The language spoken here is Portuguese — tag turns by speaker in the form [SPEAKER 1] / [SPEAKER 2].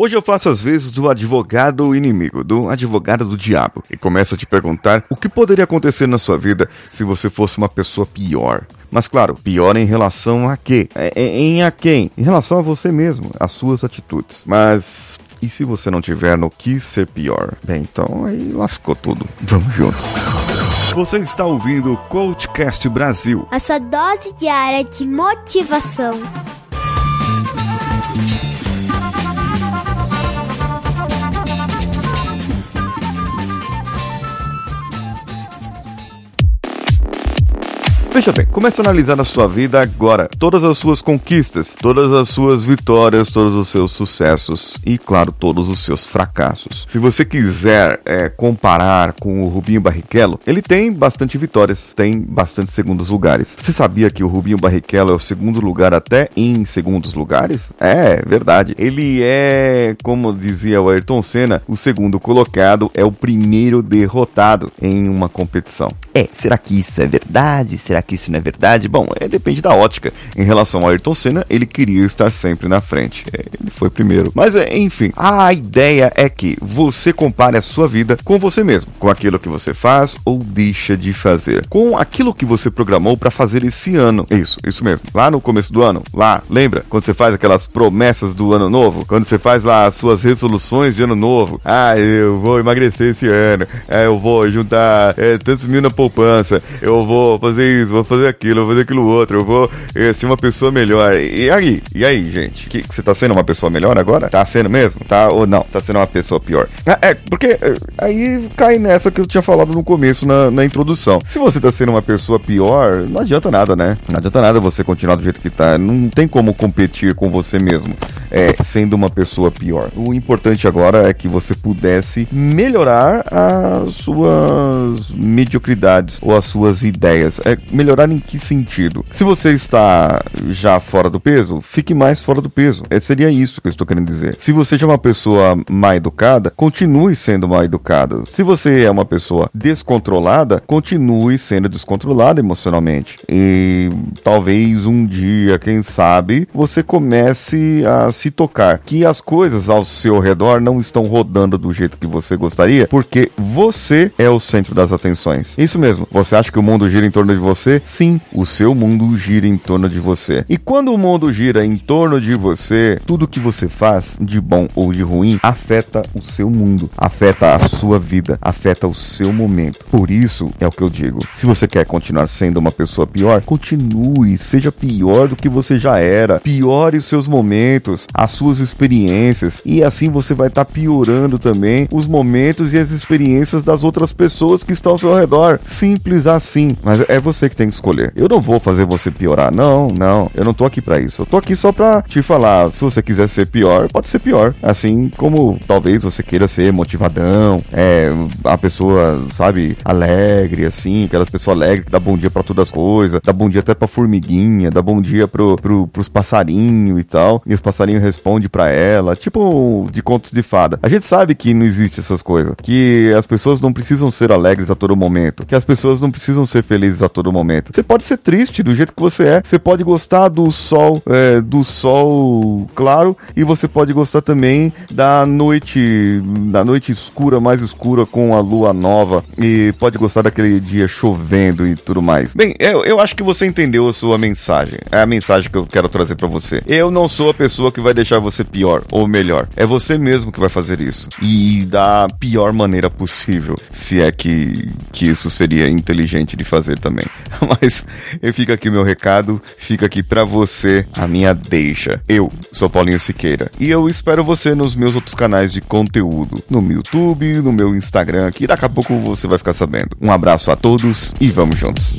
[SPEAKER 1] Hoje eu faço as vezes do advogado inimigo, do advogado do diabo, e começo a te perguntar o que poderia acontecer na sua vida se você fosse uma pessoa pior. Mas claro, pior em relação a quê? É, é, em a quem? Em relação a você mesmo, às suas atitudes. Mas e se você não tiver no que ser pior? Bem, então aí lascou tudo. Vamos juntos. Você está ouvindo o Coachcast Brasil.
[SPEAKER 2] A sua dose diária de motivação.
[SPEAKER 1] Veja bem, comece a analisar na sua vida agora todas as suas conquistas, todas as suas vitórias, todos os seus sucessos e, claro, todos os seus fracassos. Se você quiser é, comparar com o Rubinho Barrichello, ele tem bastante vitórias, tem bastante segundos lugares. Você sabia que o Rubinho Barrichello é o segundo lugar até em segundos lugares? É, verdade. Ele é, como dizia o Ayrton Senna, o segundo colocado é o primeiro derrotado em uma competição. É, será que isso é verdade? Será que isso não é verdade? Bom, é, depende da ótica. Em relação ao Ayrton Senna, ele queria estar sempre na frente. É, foi primeiro. Mas, é, enfim, a ideia é que você compare a sua vida com você mesmo, com aquilo que você faz ou deixa de fazer, com aquilo que você programou para fazer esse ano. Isso, isso mesmo. Lá no começo do ano, lá, lembra? Quando você faz aquelas promessas do ano novo, quando você faz lá as suas resoluções de ano novo. Ah, eu vou emagrecer esse ano. Ah, eu vou juntar é, tantos mil na poupança. Eu vou fazer isso vou fazer aquilo, vou fazer aquilo outro, eu vou eh, ser uma pessoa melhor. E aí? E aí, gente? Que, que você tá sendo uma pessoa melhor agora? Tá sendo mesmo? Tá ou não? Tá sendo uma pessoa pior? Ah, é, porque eh, aí cai nessa que eu tinha falado no começo, na, na introdução. Se você tá sendo uma pessoa pior, não adianta nada, né? Não adianta nada você continuar do jeito que tá. Não tem como competir com você mesmo é, sendo uma pessoa pior. O importante agora é que você pudesse melhorar as suas mediocridades ou as suas ideias. É, melhorar em que sentido? Se você está já fora do peso, fique mais fora do peso. É, seria isso que eu estou querendo dizer. Se você é uma pessoa mal educada, continue sendo mal educado. Se você é uma pessoa descontrolada, continue sendo descontrolado emocionalmente. E talvez um dia, quem sabe, você comece a se tocar que as coisas ao seu redor não estão rodando do jeito que você gostaria, porque você é o centro das atenções. Isso mesmo. Você acha que o mundo gira em torno de você? Sim, o seu mundo gira em torno de você. E quando o mundo gira em torno de você, tudo que você faz, de bom ou de ruim, afeta o seu mundo, afeta a sua vida, afeta o seu momento. Por isso é o que eu digo. Se você quer continuar sendo uma pessoa pior, continue, seja pior do que você já era. Piore os seus momentos, as suas experiências e assim você vai estar tá piorando também os momentos e as experiências das outras pessoas que estão ao seu redor. Simples assim. Mas é você que tem que escolher. Eu não vou fazer você piorar. Não, não. Eu não tô aqui para isso. Eu tô aqui só pra te falar. Se você quiser ser pior, pode ser pior. Assim como talvez você queira ser motivadão, é, a pessoa, sabe, alegre, assim, aquela pessoa alegre que dá bom dia para todas as coisas, dá bom dia até pra formiguinha, dá bom dia pro, pro, pros passarinhos e tal. E os passarinhos responde para ela, tipo de contos de fada. A gente sabe que não existe essas coisas, que as pessoas não precisam ser alegres a todo momento, que as pessoas não precisam ser felizes a todo momento. Você pode ser triste do jeito que você é, você pode gostar do sol, é, do sol claro e você pode gostar também da noite, da noite escura, mais escura com a lua nova e pode gostar daquele dia chovendo e tudo mais. Bem, eu, eu acho que você entendeu a sua mensagem. É a mensagem que eu quero trazer para você. Eu não sou a pessoa que vai vai deixar você pior ou melhor. É você mesmo que vai fazer isso. E da pior maneira possível. Se é que, que isso seria inteligente de fazer também. Mas eu fico aqui meu recado, fica aqui para você a minha deixa. Eu sou Paulinho Siqueira e eu espero você nos meus outros canais de conteúdo, no meu YouTube, no meu Instagram, que daqui a pouco você vai ficar sabendo. Um abraço a todos e vamos juntos.